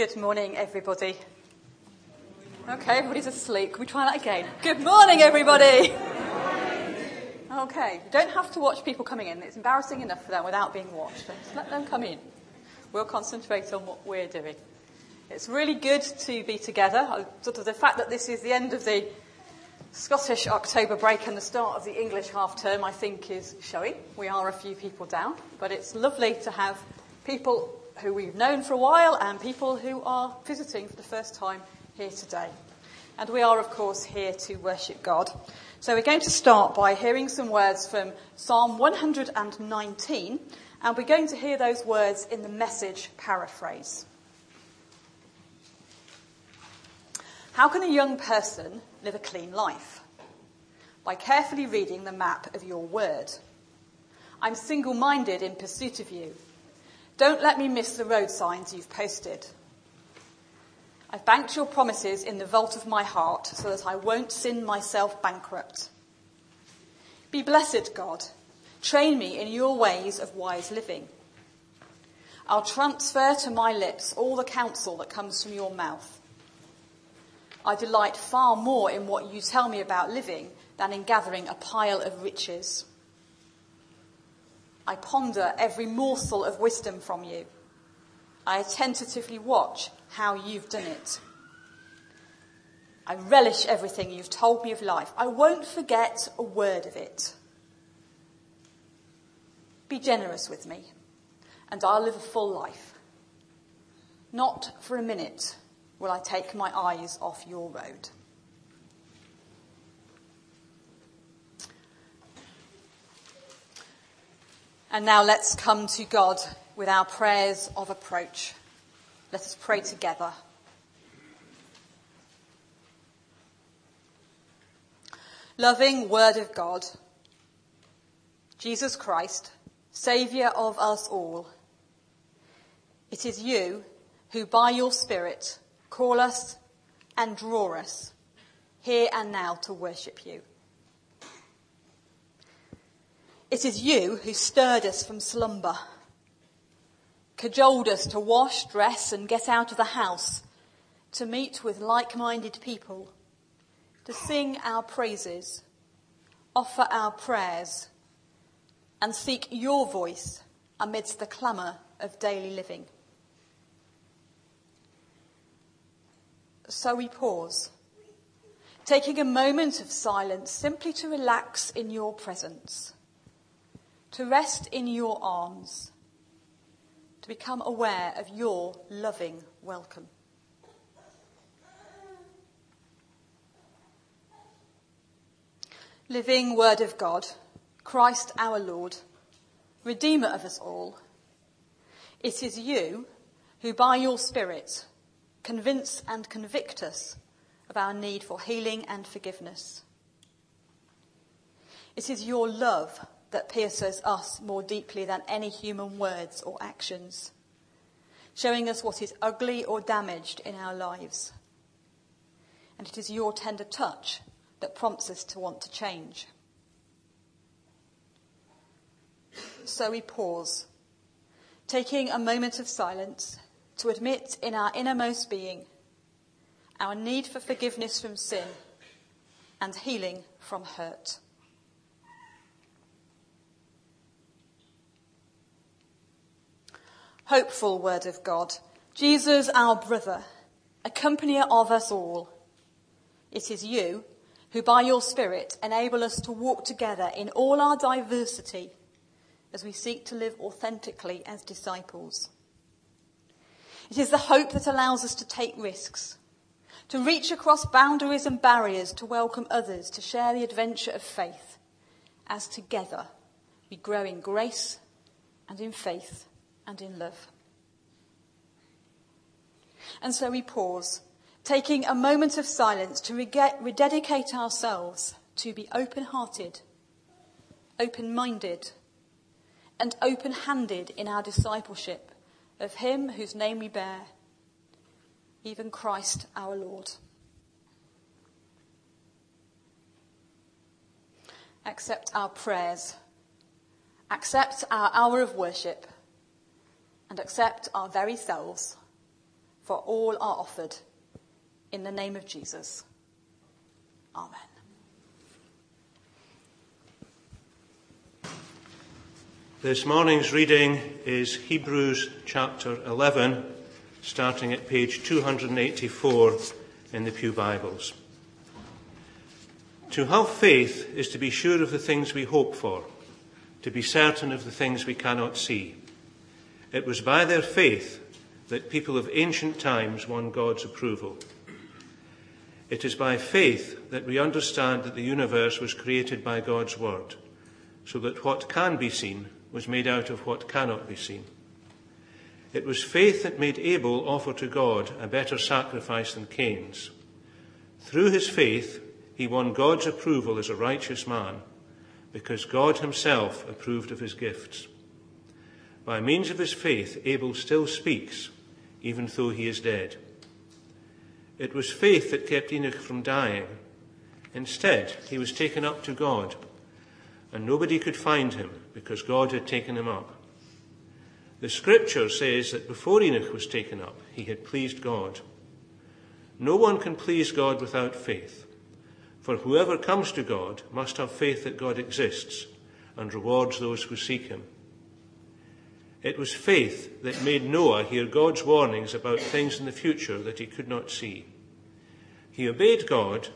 Good morning, everybody. Okay, everybody's asleep. Can we try that again? Good morning, everybody. Okay, you don't have to watch people coming in. It's embarrassing enough for them without being watched. Just let them come in. We'll concentrate on what we're doing. It's really good to be together. Uh, sort of the fact that this is the end of the Scottish October break and the start of the English half term, I think, is showing. We are a few people down, but it's lovely to have people who we've known for a while and people who are visiting for the first time here today. And we are, of course, here to worship God. So we're going to start by hearing some words from Psalm 119, and we're going to hear those words in the message paraphrase. How can a young person live a clean life? By carefully reading the map of your word. I'm single minded in pursuit of you. Don't let me miss the road signs you've posted. I've banked your promises in the vault of my heart so that I won't sin myself bankrupt. Be blessed, God. Train me in your ways of wise living. I'll transfer to my lips all the counsel that comes from your mouth. I delight far more in what you tell me about living than in gathering a pile of riches. I ponder every morsel of wisdom from you. I attentively watch how you've done it. I relish everything you've told me of life. I won't forget a word of it. Be generous with me, and I'll live a full life. Not for a minute will I take my eyes off your road. And now let's come to God with our prayers of approach. Let us pray together. Loving Word of God, Jesus Christ, Saviour of us all, it is you who by your Spirit call us and draw us here and now to worship you. It is you who stirred us from slumber, cajoled us to wash, dress, and get out of the house, to meet with like minded people, to sing our praises, offer our prayers, and seek your voice amidst the clamour of daily living. So we pause, taking a moment of silence simply to relax in your presence to rest in your arms, to become aware of your loving welcome. Living Word of God, Christ our Lord, Redeemer of us all, it is you who by your Spirit convince and convict us of our need for healing and forgiveness. It is your love that pierces us more deeply than any human words or actions, showing us what is ugly or damaged in our lives. And it is your tender touch that prompts us to want to change. So we pause, taking a moment of silence to admit in our innermost being our need for forgiveness from sin and healing from hurt. Hopeful word of God. Jesus, our brother, accompanier of us all. It is you who by your Spirit enable us to walk together in all our diversity as we seek to live authentically as disciples. It is the hope that allows us to take risks, to reach across boundaries and barriers to welcome others to share the adventure of faith as together we grow in grace and in faith and in love. And so we pause, taking a moment of silence to rededicate ourselves to be open hearted, open minded, and open handed in our discipleship of Him whose name we bear, even Christ our Lord. Accept our prayers. Accept our hour of worship and accept our very selves for all are offered. In the name of Jesus. Amen. This morning's reading is Hebrews chapter 11, starting at page 284 in the Pew Bibles. To have faith is to be sure of the things we hope for, to be certain of the things we cannot see. It was by their faith that people of ancient times won God's approval. It is by faith that we understand that the universe was created by God's Word, so that what can be seen was made out of what cannot be seen. It was faith that made Abel offer to God a better sacrifice than Cain's. Through his faith, he won God's approval as a righteous man, because God himself approved of his gifts. By means of his faith, Abel still speaks, even though he is dead. It was faith that kept Enoch from dying. Instead, he was taken up to God, and nobody could find him because God had taken him up. The scripture says that before Enoch was taken up, he had pleased God. No one can please God without faith, for whoever comes to God must have faith that God exists and rewards those who seek him. It was faith that made Noah hear God's warnings about things in the future that he could not see. He obeyed God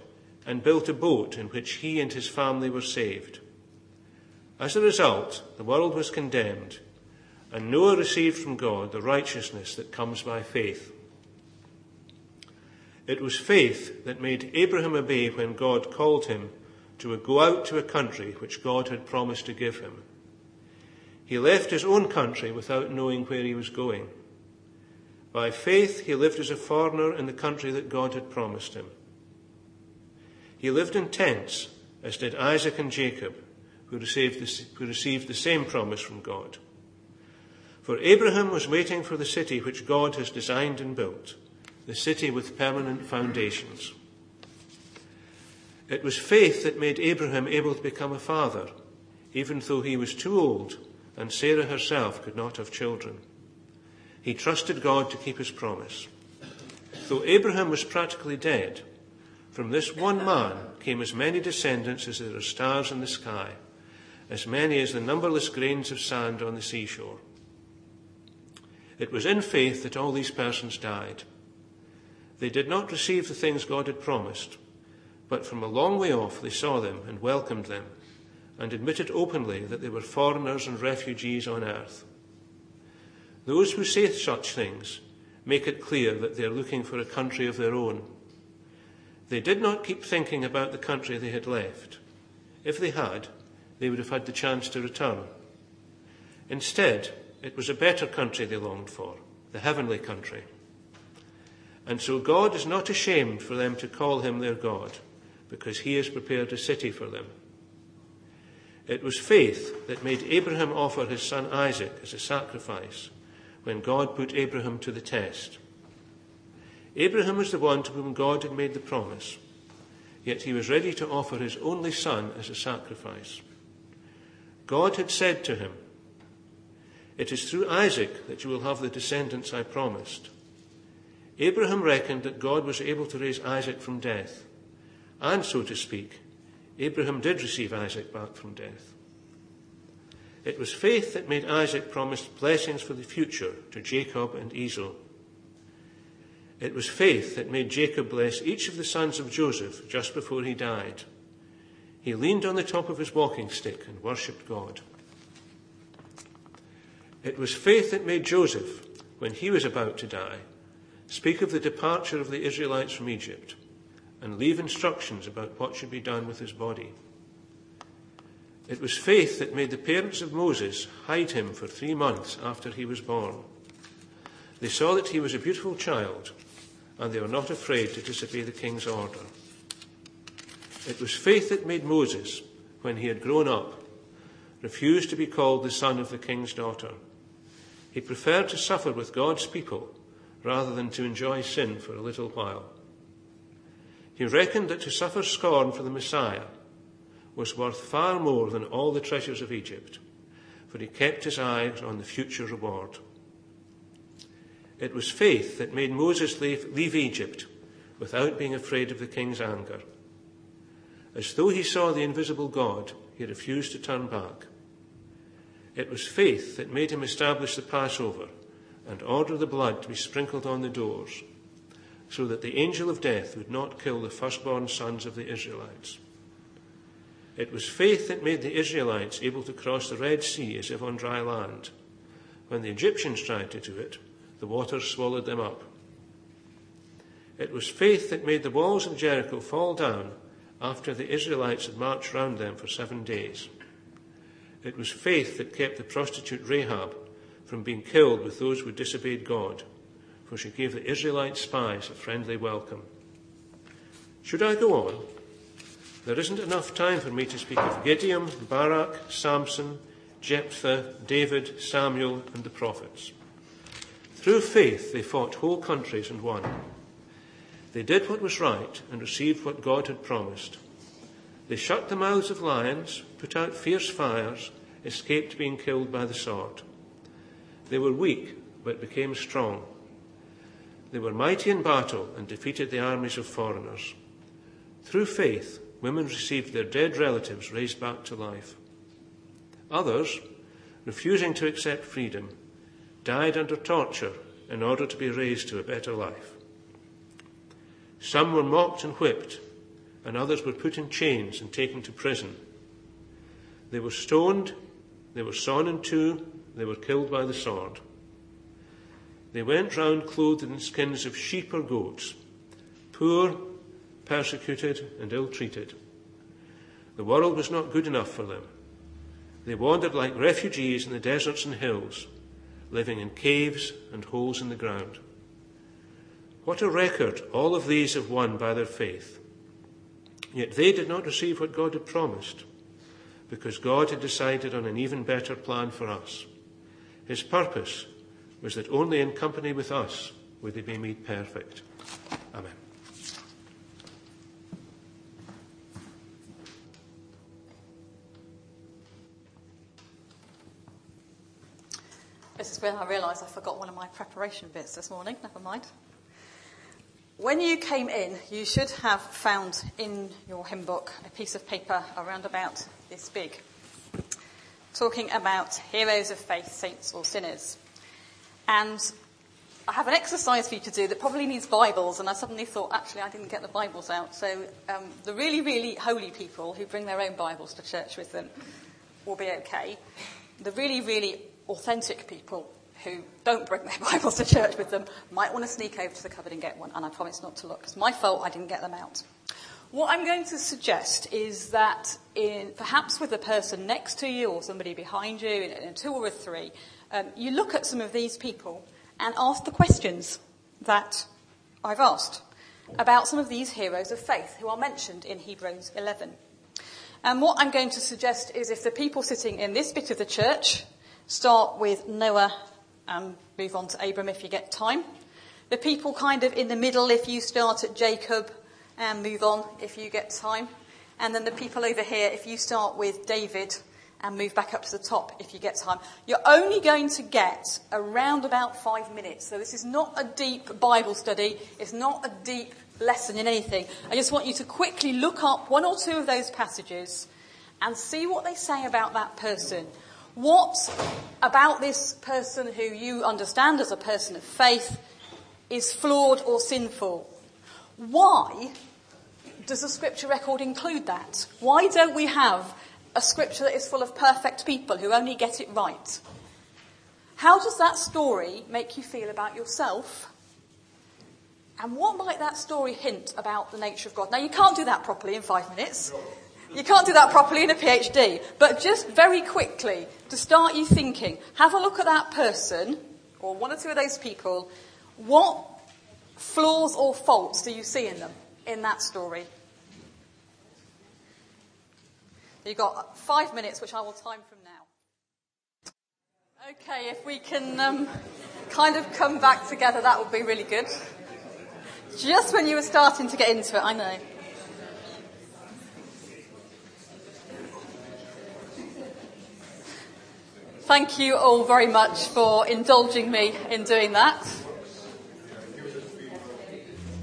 and built a boat in which he and his family were saved. As a result, the world was condemned, and Noah received from God the righteousness that comes by faith. It was faith that made Abraham obey when God called him to go out to a country which God had promised to give him. He left his own country without knowing where he was going. By faith, he lived as a foreigner in the country that God had promised him. He lived in tents, as did Isaac and Jacob, who received, the, who received the same promise from God. For Abraham was waiting for the city which God has designed and built, the city with permanent foundations. It was faith that made Abraham able to become a father, even though he was too old and Sarah herself could not have children. He trusted God to keep his promise. Though Abraham was practically dead, from this one man came as many descendants as there are stars in the sky, as many as the numberless grains of sand on the seashore. It was in faith that all these persons died. They did not receive the things God had promised, but from a long way off they saw them and welcomed them and admitted openly that they were foreigners and refugees on earth. Those who say such things make it clear that they are looking for a country of their own. They did not keep thinking about the country they had left. If they had, they would have had the chance to return. Instead, it was a better country they longed for, the heavenly country. And so God is not ashamed for them to call him their God, because he has prepared a city for them. It was faith that made Abraham offer his son Isaac as a sacrifice when God put Abraham to the test. Abraham was the one to whom God had made the promise, yet he was ready to offer his only son as a sacrifice. God had said to him, It is through Isaac that you will have the descendants I promised. Abraham reckoned that God was able to raise Isaac from death, and, so to speak, Abraham did receive Isaac back from death. It was faith that made Isaac promise blessings for the future to Jacob and Esau. It was faith that made Jacob bless each of the sons of Joseph just before he died. He leaned on the top of his walking stick and worshipped God. It was faith that made Joseph, when he was about to die, speak of the departure of the Israelites from Egypt and leave instructions about what should be done with his body. It was faith that made the parents of Moses hide him for three months after he was born. They saw that he was a beautiful child, and they were not afraid to disobey the king's order. It was faith that made Moses, when he had grown up, refuse to be called the son of the king's daughter. He preferred to suffer with God's people rather than to enjoy sin for a little while. He reckoned that to suffer scorn for the Messiah was worth far more than all the treasures of Egypt, for he kept his eyes on the future reward. It was faith that made Moses leave, leave Egypt without being afraid of the king's anger. As though he saw the invisible God, he refused to turn back. It was faith that made him establish the Passover and order the blood to be sprinkled on the doors, so that the angel of death would not kill the firstborn sons of the Israelites. It was faith that made the Israelites able to cross the Red Sea as if on dry land. When the Egyptians tried to do it, the waters swallowed them up. It was faith that made the walls of Jericho fall down after the Israelites had marched round them for seven days. It was faith that kept the prostitute Rahab from being killed with those who disobeyed God, for she gave the Israelite spies a friendly welcome. Should I go on? There isn't enough time for me to speak of Gideon, Barak, Samson, Jephthah, David, Samuel, and the prophets. Through faith, they fought whole countries and won. They did what was right and received what God had promised. They shut the mouths of lions, put out fierce fires, escaped being killed by the sword. They were weak, but became strong. They were mighty in battle and defeated the armies of foreigners. Through faith, women received their dead relatives raised back to life. Others, refusing to accept freedom, died under torture in order to be raised to a better life. Some were mocked and whipped, and others were put in chains and taken to prison. They were stoned, they were sawn in two, they were killed by the sword. They went round clothed in skins of sheep or goats, poor, persecuted, and ill treated. The world was not good enough for them. They wandered like refugees in the deserts and hills, living in caves and holes in the ground. What a record all of these have won by their faith. Yet they did not receive what God had promised, because God had decided on an even better plan for us. His purpose was that only in company with us would they be made perfect. Amen. This is when I realised I forgot one of my preparation bits this morning. Never mind. When you came in, you should have found in your hymn book a piece of paper around about this big talking about heroes of faith, saints or sinners. And I have an exercise for you to do that probably needs Bibles, and I suddenly thought, actually, I didn't get the Bibles out. So um, the really, really holy people who bring their own Bibles to church with them will be okay. The really, really authentic people who don't bring their Bibles to church with them might want to sneak over to the cupboard and get one, and I promise not to look. It's my fault I didn't get them out. What I'm going to suggest is that in, perhaps with a person next to you or somebody behind you, in a two or a three, um, you look at some of these people and ask the questions that I've asked about some of these heroes of faith who are mentioned in Hebrews 11. And what I'm going to suggest is if the people sitting in this bit of the church start with Noah and move on to Abram if you get time. The people kind of in the middle, if you start at Jacob and move on if you get time. And then the people over here, if you start with David and move back up to the top if you get time, you're only going to get around about five minutes. So this is not a deep Bible study. It's not a deep lesson in anything. I just want you to quickly look up one or two of those passages and see what they say about that person. What about this person who you understand as a person of faith is flawed or sinful? Why does the scripture record include that? Why don't we have a scripture that is full of perfect people who only get it right? How does that story make you feel about yourself? And what might that story hint about the nature of God? Now, you can't do that properly in five minutes. You can't do that properly in a PhD. But just very quickly, to start you thinking, have a look at that person, or one or two of those people. What flaws or faults do you see in them, in that story? You've got five minutes, which I will time from now. Okay, if we can um, kind of come back together, that would be really good. Just when you were starting to get into it, I know. Thank you all very much for indulging me in doing that.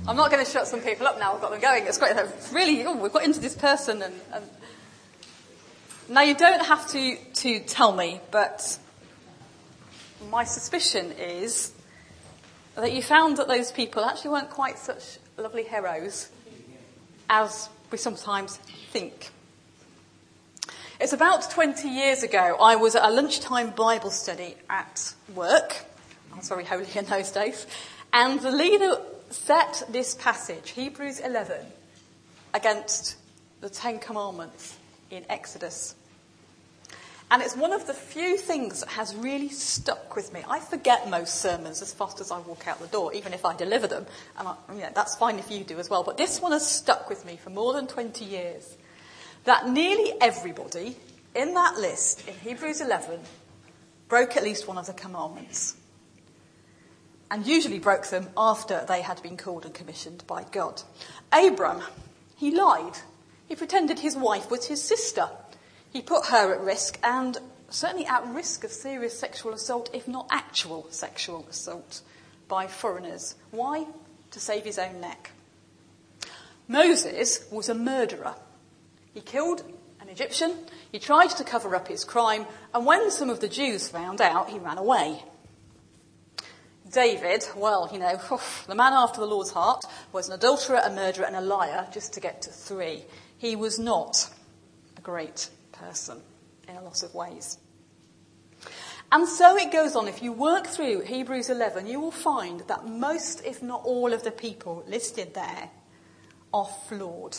I'm not going to shut some people up now. I've got them going. It's great. Really, oh, we've got into this person and, and now you don't have to, to tell me, but my suspicion is that you found that those people actually weren't quite such lovely heroes as we sometimes think. It's about 20 years ago, I was at a lunchtime Bible study at work. I was very holy in those days. And the leader set this passage, Hebrews 11, against the Ten Commandments in Exodus. And it's one of the few things that has really stuck with me. I forget most sermons as fast as I walk out the door, even if I deliver them. And I, that's fine if you do as well. But this one has stuck with me for more than 20 years. That nearly everybody in that list in Hebrews 11 broke at least one of the commandments. And usually broke them after they had been called and commissioned by God. Abram, he lied. He pretended his wife was his sister. He put her at risk and certainly at risk of serious sexual assault, if not actual sexual assault, by foreigners. Why? To save his own neck. Moses was a murderer. He killed an Egyptian, he tried to cover up his crime, and when some of the Jews found out, he ran away. David, well, you know, the man after the Lord's heart, was an adulterer, a murderer, and a liar, just to get to three. He was not a great person in a lot of ways. And so it goes on. If you work through Hebrews 11, you will find that most, if not all, of the people listed there are flawed.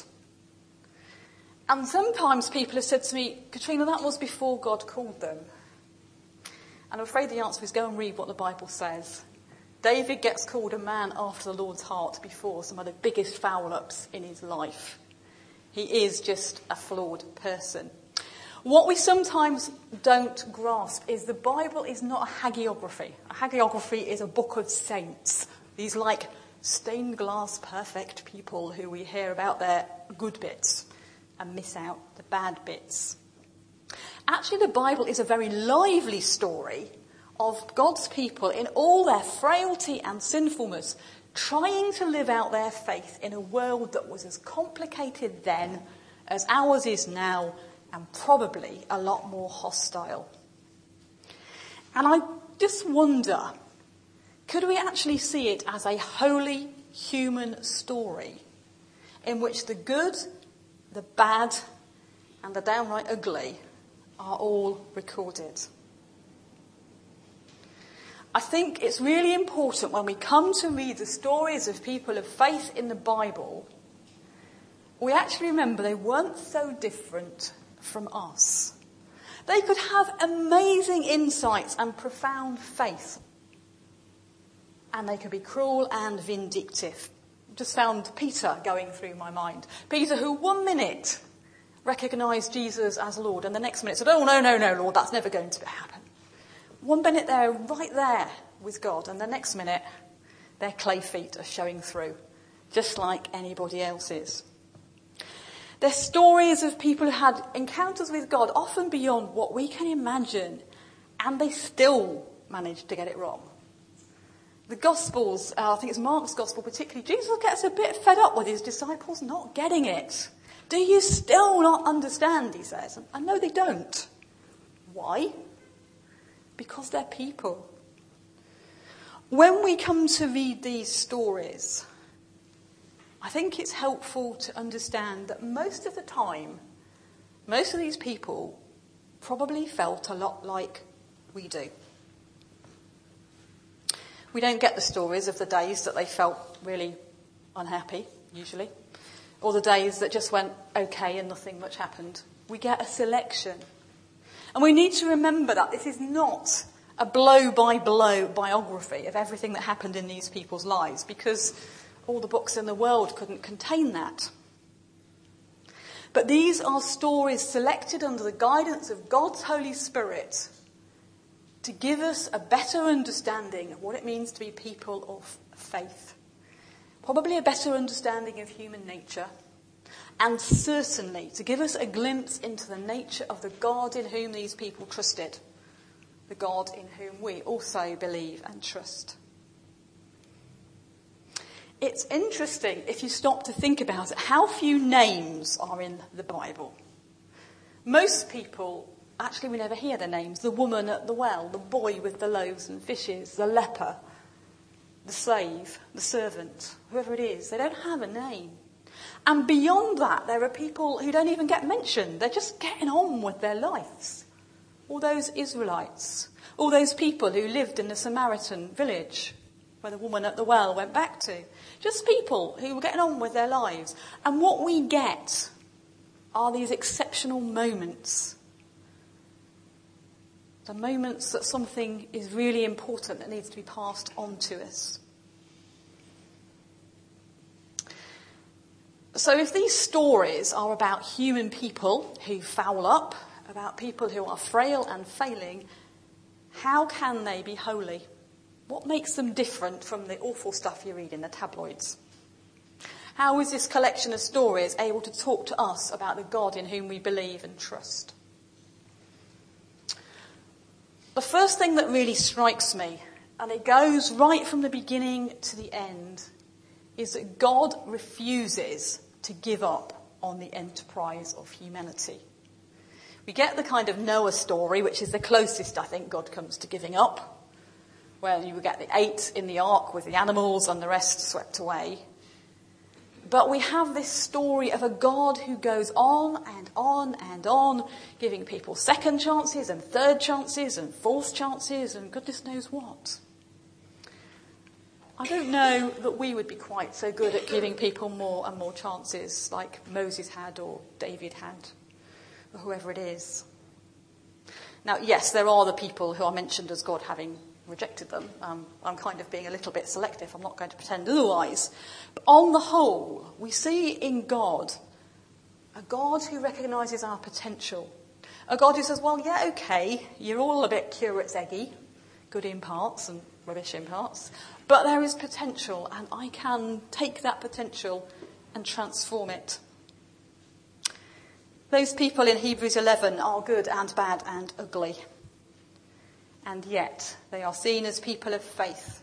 And sometimes people have said to me, Katrina, that was before God called them. And I'm afraid the answer is go and read what the Bible says. David gets called a man after the Lord's heart before some of the biggest foul ups in his life. He is just a flawed person. What we sometimes don't grasp is the Bible is not a hagiography. A hagiography is a book of saints. These like stained glass perfect people who we hear about their good bits and miss out the bad bits. Actually, the Bible is a very lively story of God's people in all their frailty and sinfulness, trying to live out their faith in a world that was as complicated then as ours is now and probably a lot more hostile. And I just wonder, could we actually see it as a wholly human story in which the good, the bad, and the downright ugly are all recorded? I think it's really important when we come to read the stories of people of faith in the Bible, we actually remember they weren't so different from us. They could have amazing insights and profound faith. And they could be cruel and vindictive. Just found Peter going through my mind. Peter, who one minute recognized Jesus as Lord, and the next minute said, Oh, no, no, no, Lord, that's never going to happen. One minute they're right there with God, and the next minute their clay feet are showing through, just like anybody else's. They're stories of people who had encounters with God often beyond what we can imagine, and they still managed to get it wrong. The Gospels, uh, I think it's Mark's Gospel particularly, Jesus gets a bit fed up with his disciples not getting it. Do you still not understand, he says. And no, they don't. Why? Because they're people. When we come to read these stories, I think it's helpful to understand that most of the time, most of these people probably felt a lot like we do. We don't get the stories of the days that they felt really unhappy, usually, or the days that just went okay and nothing much happened. We get a selection. And we need to remember that this is not a blow by blow biography of everything that happened in these people's lives because all the books in the world couldn't contain that. But these are stories selected under the guidance of God's Holy Spirit to give us a better understanding of what it means to be people of faith. Probably a better understanding of human nature. And certainly to give us a glimpse into the nature of the God in whom these people trusted. The God in whom we also believe and trust. It's interesting if you stop to think about it, how few names are in the Bible. Most people, actually, we never hear their names. The woman at the well, the boy with the loaves and fishes, the leper, the slave, the servant, whoever it is, they don't have a name. And beyond that, there are people who don't even get mentioned. They're just getting on with their lives. All those Israelites, all those people who lived in the Samaritan village where the woman at the well went back to. Just people who were getting on with their lives. And what we get are these exceptional moments. The moments that something is really important that needs to be passed on to us. So if these stories are about human people who foul up, about people who are frail and failing, how can they be holy? What makes them different from the awful stuff you read in the tabloids? How is this collection of stories able to talk to us about the God in whom we believe and trust? The first thing that really strikes me, and it goes right from the beginning to the end, is that God refuses to give up on the enterprise of humanity. We get the kind of Noah story, which is the closest I think God comes to giving up, where you would get the eight in the ark with the animals and the rest swept away. But we have this story of a God who goes on and on and on, giving people second chances and third chances and fourth chances and goodness knows what. I don't know that we would be quite so good at giving people more and more chances like Moses had or David had or whoever it is. Now, yes, there are the people who are mentioned as God having rejected them. Um, I'm kind of being a little bit selective. I'm not going to pretend otherwise. But on the whole, we see in God a God who recognises our potential. A God who says, well, yeah, okay, you're all a bit curate's eggy, good in parts and rubbish in parts, but there is potential, and I can take that potential and transform it. Those people in Hebrews 11 are good and bad and ugly. And yet, they are seen as people of faith,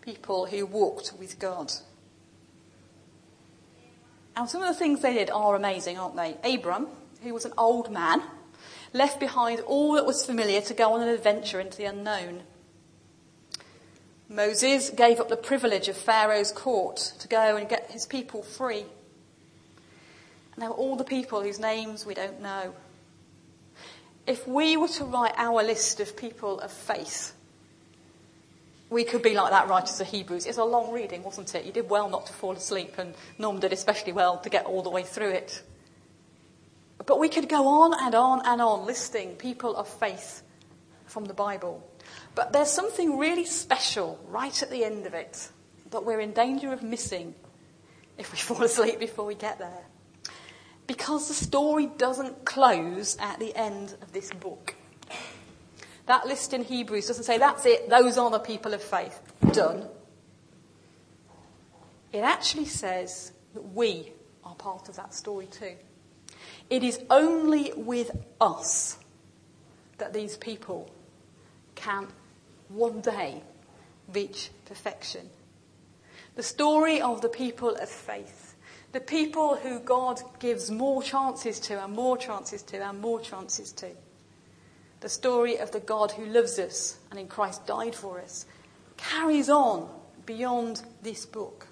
people who walked with God. And some of the things they did are amazing, aren't they? Abram, who was an old man, left behind all that was familiar to go on an adventure into the unknown. Moses gave up the privilege of Pharaoh's court to go and get his people free. And there were all the people whose names we don't know. If we were to write our list of people of faith, we could be like that writer of Hebrews. It's a long reading, wasn't it? You did well not to fall asleep, and Norm did especially well to get all the way through it. But we could go on and on and on listing people of faith from the Bible. But there's something really special right at the end of it that we're in danger of missing if we fall asleep before we get there. Because the story doesn't close at the end of this book. That list in Hebrews doesn't say, that's it, those are the people of faith. Done. It actually says that we are part of that story too. It is only with us that these people can one day reach perfection. The story of the people of faith, the people who God gives more chances to and more chances to and more chances to. The story of the God who loves us and in Christ died for us carries on beyond this book.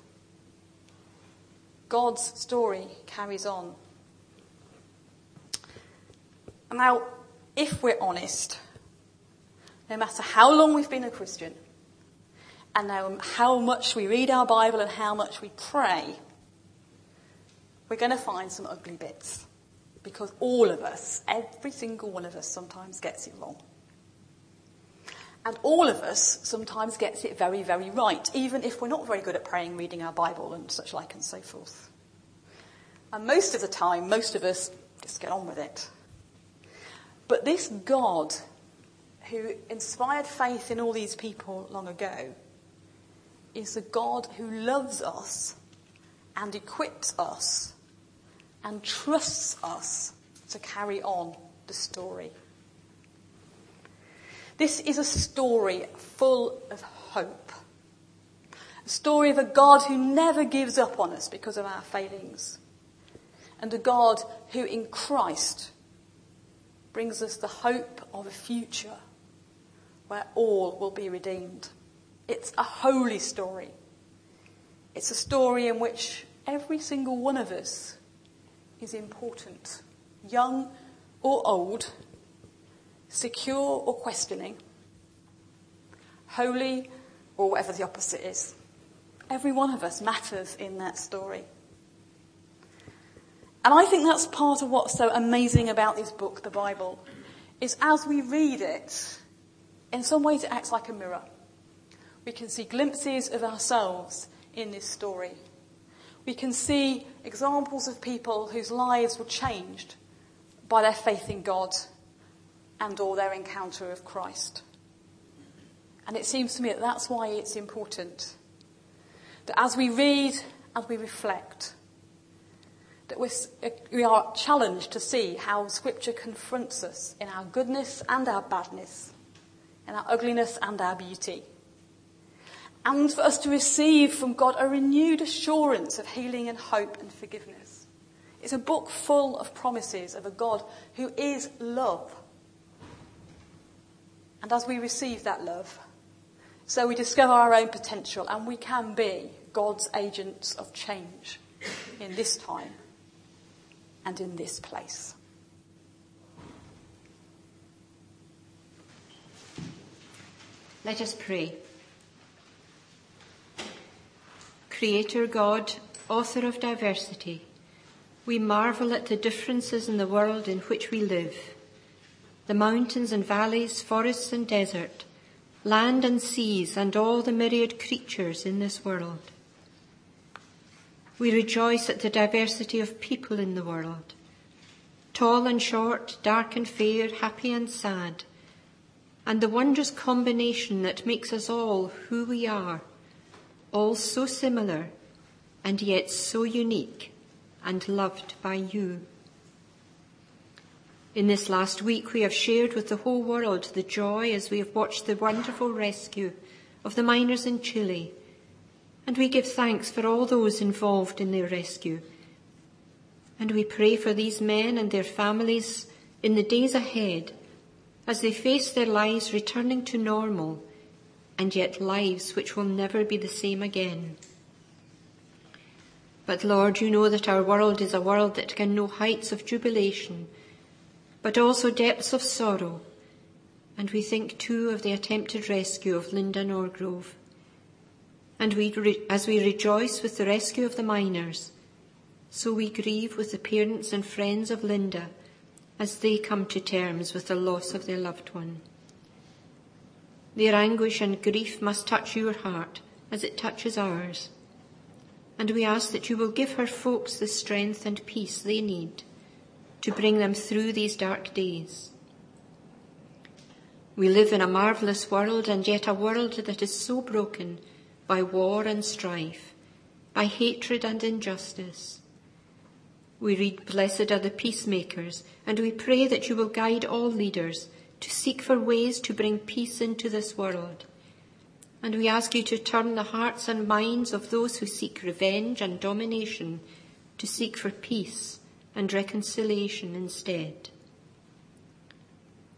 God's story carries on. Now, if we're honest, no matter how long we've been a Christian, and how much we read our Bible and how much we pray, we're going to find some ugly bits. Because all of us, every single one of us, sometimes gets it wrong. And all of us sometimes gets it very, very right, even if we're not very good at praying, reading our Bible, and such like and so forth. And most of the time, most of us just get on with it. But this God who inspired faith in all these people long ago, is a God who loves us and equips us and trusts us to carry on the story. This is a story full of hope. A story of a God who never gives up on us because of our failings. And a God who in Christ brings us the hope of a future where all will be redeemed. It's a holy story. It's a story in which every single one of us is important, young or old, secure or questioning, holy or whatever the opposite is. Every one of us matters in that story. And I think that's part of what's so amazing about this book, the Bible, is as we read it, in some ways it acts like a mirror. We can see glimpses of ourselves in this story. We can see examples of people whose lives were changed by their faith in God and or their encounter of Christ. And it seems to me that that's why it's important. That as we read, as we reflect, that we are challenged to see how Scripture confronts us in our goodness and our badness, in our ugliness and our beauty. And for us to receive from God a renewed assurance of healing and hope and forgiveness. It's a book full of promises of a God who is love. And as we receive that love, so we discover our own potential and we can be God's agents of change in this time and in this place. Let us pray. Creator God, author of diversity, we marvel at the differences in the world in which we live. The mountains and valleys, forests and desert, land and seas, and all the myriad creatures in this world. We rejoice at the diversity of people in the world. Tall and short, dark and fair, happy and sad, and the wondrous combination that makes us all who we are, all so similar and yet so unique and loved by you. In this last week, we have shared with the whole world the joy as we have watched the wonderful rescue of the miners in Chile and we give thanks for all those involved in their rescue. And we pray for these men and their families in the days ahead as they face their lives returning to normal and yet lives which will never be the same again. But Lord, you know that our world is a world that can know heights of jubilation, but also depths of sorrow. And we think too of the attempted rescue of Linda Norgrove. And we, as we rejoice with the rescue of the miners, so we grieve with the parents and friends of Linda as they come to terms with the loss of their loved one. Their anguish and grief must touch your heart as it touches ours. And we ask that you will give her folks the strength and peace they need to bring them through these dark days. We live in a marvellous world and yet a world that is so broken by war and strife, by hatred and injustice. We read, Blessed are the peacemakers, and we pray that you will guide all leaders to seek for ways to bring peace into this world. And we ask you to turn the hearts and minds of those who seek revenge and domination to seek for peace and reconciliation instead.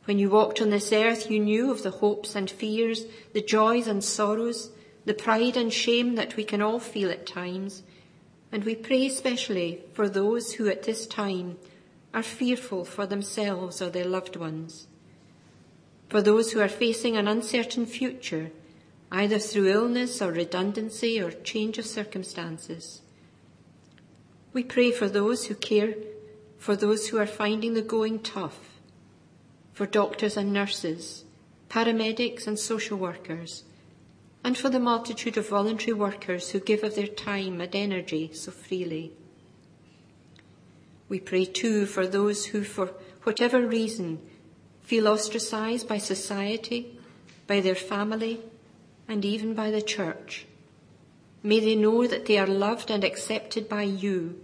When you walked on this earth, you knew of the hopes and fears, the joys and sorrows, the pride and shame that we can all feel at times, and we pray especially for those who at this time are fearful for themselves or their loved ones. For those who are facing an uncertain future, either through illness or redundancy or change of circumstances. We pray for those who care, for those who are finding the going tough, for doctors and nurses, paramedics and social workers, and for the multitude of voluntary workers who give of their time and energy so freely. We pray too for those who, for whatever reason, feel ostracized by society, by their family, and even by the church. May they know that they are loved and accepted by you,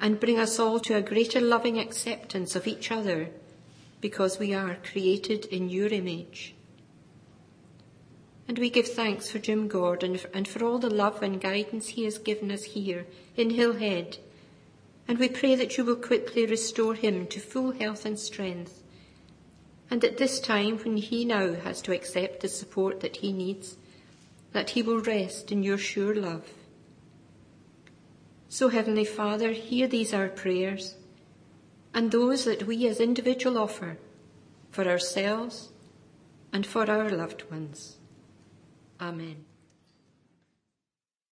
and bring us all to a greater loving acceptance of each other because we are created in your image. And we give thanks for Jim Gordon and for all the love and guidance he has given us here in Hillhead. And we pray that you will quickly restore him to full health and strength. And at this time, when he now has to accept the support that he needs, that he will rest in your sure love. So, Heavenly Father, hear these our prayers and those that we as individual offer for ourselves and for our loved ones. Amen.